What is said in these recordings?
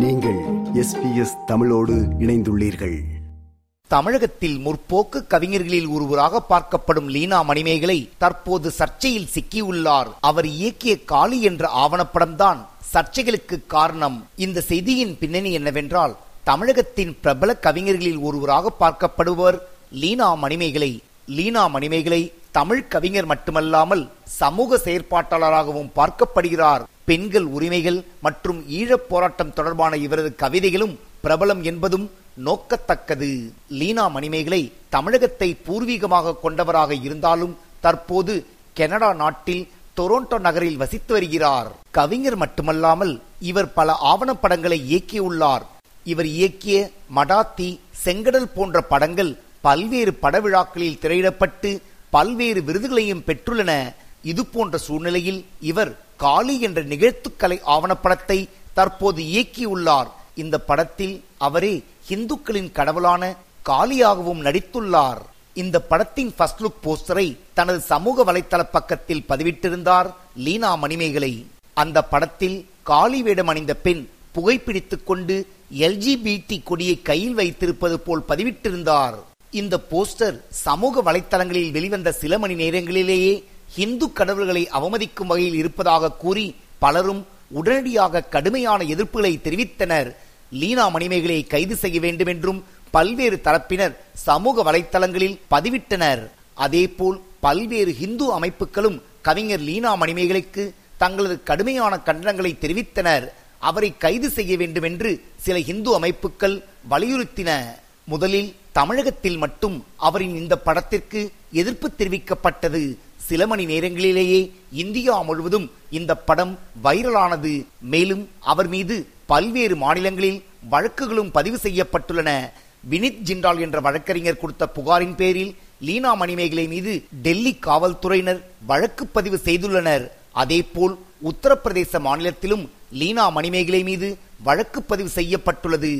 நீங்கள் எஸ்பிஎஸ் தமிழோடு இணைந்துள்ளீர்கள். தமிழகத்தில் முற்போக்கு கவிஞர்களில் ஒருவராக பார்க்கப்படும் லீனா மணிமேகலை தற்போது சர்ச்சையில் சிக்கியுள்ளார். அவர் இயக்கிய காளி என்ற ஆவணப்படம்தான் சர்ச்சைகளுக்கு காரணம். இந்த செய்தியின் பின்னணி என்னவென்றால் தமிழகத்தின் பிரபல கவிஞர்களில் ஒருவராக பார்க்கப்படுவர் லீனா மணிமேகலை. லீனா மணிமேகலை தமிழ் கவிஞர் மட்டுமல்லாமல் சமூக செயற்பாட்டாளராகவும் பார்க்கப்படுகிறார். பெண்கள் உரிமைகள் மற்றும் ஈழப் போராட்டம் தொடர்பான இவரது கவிதைகளும் பிரபலம் என்பதும் நோக்கத்தக்கது. லீனா மணிமேகலை தமிழகத்தை பூர்வீகமாக கொண்டவராக இருந்தாலும் தற்போது கனடா நாட்டில் டொரோண்டோ நகரில் வசித்து வருகிறார். கவிஞர் மட்டுமல்லாமல் இவர் பல ஆவணப்படங்களை இயக்கியுள்ளார். இவர் இயக்கிய மடாத்தி செங்கடல் போன்ற படங்கள் பல்வேறு படவிழாக்களில் திரையிடப்பட்டு பல்வேறு விருதுகளையும் பெற்றுள்ளன. இது போன்ற சூழ்நிலையில் இவர் காளி என்ற நிகழ்த்துக்கலை ஆவணப்படத்தை தற்போது இயக்கியுள்ளார். இந்த படத்தில் அவரே இந்துக்களின் கடவுளான காளியாகவும் நடித்துள்ளார். இந்த படத்தின் ஃபர்ஸ்ட் லுக் போஸ்டரை தனது சமூக வலைத்தள பக்கத்தில் பதிவிட்டிருந்தார் லீனா மணிமேகலை. அந்த படத்தில் காளி வேடம் அணிந்த பெண் புகைப்பிடித்துக் கொண்டு எல்ஜிபிடி கொடியை கையில் வைத்திருப்பது போல் பதிவிட்டிருந்தார். இந்த போஸ்டர் சமூக வலைத்தளங்களில் வெளிவந்த சில மணி நேரங்களிலேயே இந்து கடவுள்களை அவமதிக்கும் வகையில் இருப்பதாக கூறி பலரும் உடனடியாக கடுமையான எதிர்ப்புகளை தெரிவித்தனர். லீனா மணிமேகலை கைது செய்ய வேண்டும் என்றும் பல்வேறு தரப்பினர் சமூக வலைத்தளங்களில் பதிவிட்டனர். அதேபோல் பல்வேறு இந்து அமைப்புகளும் கவிஞர் லீனா மணிமேகலைக்கு தங்களது கடுமையான கண்டனங்களை தெரிவித்தனர். அவரை கைது செய்ய வேண்டும் என்று சில இந்து அமைப்புகள் வலியுறுத்தின. முதலில் தமிழகத்தில் மட்டும் அவரின் இந்த படத்திற்கு எதிர்ப்பு தெரிவிக்கப்பட்டது. சில மணி நேரங்களிலேயே இந்தியா முழுவதும் இந்த படம் வைரலானது. மேலும் அவர் மீது பல்வேறு மாநிலங்களில் வழக்குகளும் பதிவு செய்யப்பட்டுள்ளன. வினித் ஜிண்டால் என்ற வழக்கறிஞர் கொடுத்த புகாரின் பேரில் லீனா மணிமேகலை மீது டெல்லி காவல்துறையினர் வழக்கு பதிவு செய்துள்ளனர். அதேபோல் உத்தரப்பிரதேச மாநிலத்திலும் லீனா மணிமேகலை மீது வழக்கு பதிவு செய்யப்பட்டுள்ளது.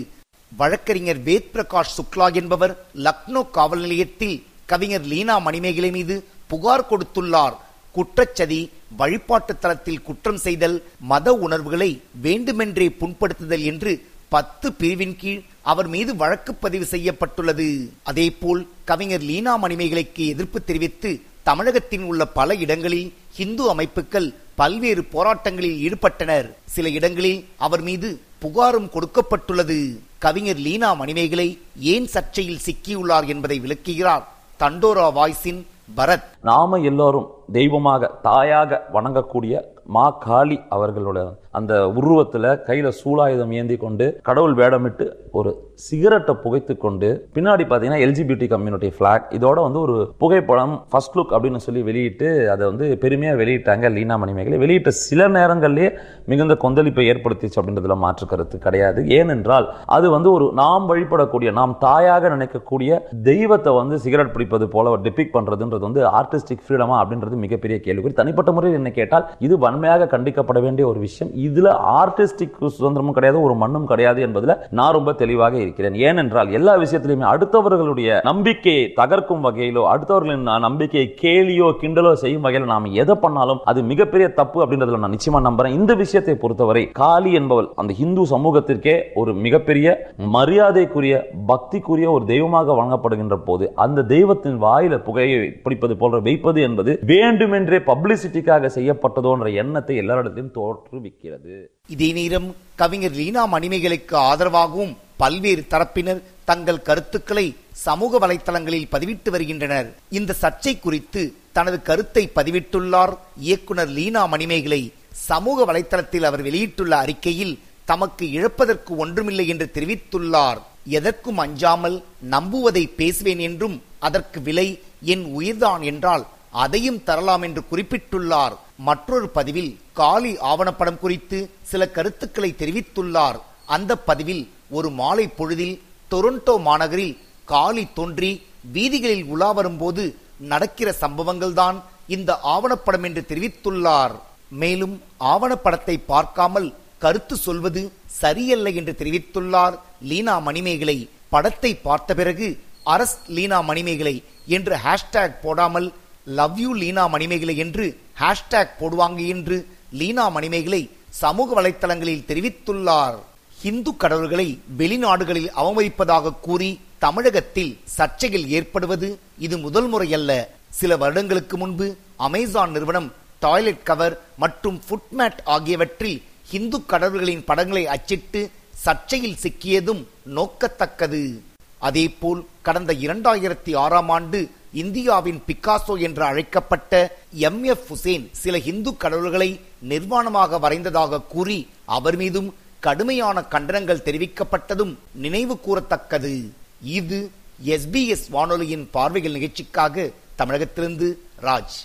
வழக்கறிஞர் வேத் பிரகாஷ் சுக்லா என்பவர் லக்னோ காவல் நிலையத்தில் கவிஞர் லீனா மணிமேகலை மீது புகார் கொடுத்துள்ளார். குற்றச்சதி வழிபாட்டு தளத்தில் குற்றம் செய்தல் மத உணர்வுகளை வேண்டுமென்றே புண்படுத்துதல் என்று பத்து பிரிவின் கீழ் அவர் மீது வழக்கு பதிவு செய்யப்பட்டுள்ளது. அதேபோல் கவிஞர் லீனா மணிமேகலைக்கு எதிர்ப்பு தெரிவித்து தமிழகத்தில் உள்ள பல இடங்களில் இந்து அமைப்புகள் பல்வேறு போராட்டங்களில் ஈடுபட்டனர். சில இடங்களில் அவர் மீது புகாரும் கொடுக்கப்பட்டுள்ளது. கவிஞர் லீனா மணிமேகலை ஏன் சர்ச்சையில் சிக்கியுள்ளார் என்பதை விளக்குகிறார் தண்டோரா வாய்ஸின் பரத். நாம எல்லாரும் தெய்வமாக தாயாக வணங்கக்கூடிய மா காளி அவர்களோட அந்த உருவத்தில் கையில் சூலாயுதம் ஏந்தி கொண்டு கடவுள் வேடமிட்டு ஒரு சிகரெட்டை புகைத்து கொண்டு பின்னாடி பார்த்தீங்கன்னா எல்ஜிபிடி கம்யூனிட்டி ஃபிளாக் இதோட வந்து ஒரு புகைப்படம் ஃபர்ஸ்ட் லுக் அப்படின்னு சொல்லி வெளியிட்டு அதை வந்து பெருமையாக வெளியிட்டாங்க லீனா மணிமேகலை. வெளியிட்ட சில நேரங்களிலே மிகுந்த கொந்தளிப்பை ஏற்படுத்திச்சு அப்படின்றதுல மாற்று கருத்து கிடையாது. ஏனென்றால் அது வந்து ஒரு நாம் வழிபடக்கூடிய நாம் தாயாக நினைக்கக்கூடிய தெய்வத்தை வந்து சிகரெட் பிடிப்பது போல டிபிக் பண்ணுறதுன்றது வந்து ஆர்டிஸ்டிக் ஃப்ரீடமா அப்படின்றது மிகப்பெரிய கேள்வி தனிப்பட்ட முறையில் என்ன கேட்டால் இது வன்மையாக கண்டிக்கப்பட வேண்டிய ஒரு விஷயம். இதுல ஆர்டிஸ்டிக் சுதந்திரமும் கிடையாது ஒரு மண்ணும் கிடையாது என்பதுல நான் ரொம்ப தெளிவாக இருக்கிறேன். ஏனென்றால் எல்லா விஷயத்திலுமே அடுத்தவர்களுடைய நம்பிக்கையை தகர்க்கும் வகையிலோ அடுத்தவர்களின் நம்பிக்கையை கேலியோ கிண்டலோ செய்யும் வகையில் நாம் எதை பண்ணாலும் அது மிகப்பெரிய தப்பு அப்படின்றதுல நான் நிச்சயமா நம்புறேன். இந்த விஷயத்தை பொறுத்தவரை காளி என்பவள் அந்த இந்து சமூகத்திற்கே ஒரு மிகப்பெரிய மரியாதைக்குரிய பக்திக்குரிய ஒரு தெய்வமாக வழங்கப்படுகின்ற போது அந்த தெய்வத்தின் வாயில புகையை பிடிப்பது போன்ற வைப்பது என்பது வேண்டுமென்றே பப்ளிசிட்டிக்காக செய்யப்பட்டதோன்ற எண்ணத்தை எல்லாரிடத்திலும் தோற்றுவிக்கிறது. இதே நேரம் கவிஞர் லீனா மணிமேகலைக்கு ஆதரவாகவும் பல்வேறு தரப்பினர் தங்கள் கருத்துக்களை சமூக வலைத்தளங்களில் பதிவிட்டு வருகின்றனர். இந்த சர்ச்சை குறித்து தனது கருத்தை பதிவிட்டுள்ளார் இயக்குனர் லீனா மணிமேகலை. சமூக வலைத்தளத்தில் அவர் வெளியிட்டுள்ள அறிக்கையில் தமக்கு இழப்பதற்கு ஒன்றுமில்லை என்று தெரிவித்துள்ளார். எதற்கும் அஞ்சாமல் நம்புவதை பேசுவேன் என்றும் அதற்கு விலை என் உயிர்தான் என்றால் அதையும் தரலாம் என்று குறிப்பிட்டுள்ளார். மற்றொரு பதிவில் காலி ஆவணப்படம் குறித்து சில கருத்துக்களை தெரிவித்துள்ளார். அந்த பதிவில் ஒரு மாலை பொழுதில் டொரண்டோ மாநகரில் காலி தோன்றி வீதிகளில் உலா வரும்போது நடக்கிற சம்பவங்கள்தான் இந்த ஆவணப்படம் என்று தெரிவித்துள்ளார். மேலும் ஆவணப்படத்தை பார்க்காமல் கருத்து சொல்வது சரியல்ல என்று தெரிவித்துள்ளார் லீனா மணிமேகலை. படத்தை பார்த்த பிறகு அரஸ் லீனா மணிமேகலை என்று ஹேஷ்டேக் போடாமல் லவ் யூ லீனா மணிமேகலை என்று ஹேஷ்டேக் போடுவாங்க என்று லீனா மணிமேகலை சமூக வலைத்தளங்களில் தெரிவித்துள்ளார். இந்து கடவுள்களை வெளிநாடுகளில் அவமதிப்பதாக கூறி தமிழகத்தில் சர்ச்சைகள் ஏற்படுவது இது முதல் முறையல்ல. சில வருடங்களுக்கு முன்பு அமேசான் நிறுவனம் டாய்லெட் கவர் மற்றும் ஃபுட்மேட் ஆகியவற்றில் இந்து கடவுள்களின் படங்களை அச்சிட்டு சர்ச்சையில் சிக்கியதும் நோக்கத்தக்கது. அதேபோல் கடந்த இரண்டாயிரத்தி ஆறாம் ஆண்டு இந்தியாவின் பிக்காசோ என்று அழைக்கப்பட்ட எம் எஃப் ஹுசேன் சில இந்து கடவுள்களை நிர்வாணமாக வரைந்ததாக கூறி அவர் மீதும் கடுமையான கண்டனங்கள் தெரிவிக்கப்பட்டதும் நினைவு கூறத்தக்கது. இது எஸ்பிஎஸ் வானொலியின் பார்வைகள் நிகழ்ச்சிக்காக தமிழகத்திலிருந்து ராஜ்.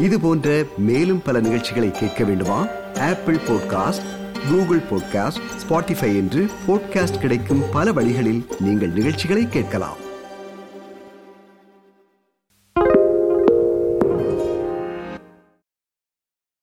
இது போன்ற மேலும் பல நிகழ்ச்சிகளை கேட்க வேண்டுமா? Apple podcast Google podcast Spotify என்று பாட்காஸ்ட் கிடைக்கும் பல வழிகளில் நீங்கள் நிகழ்ச்சிகளை கேட்கலாம்.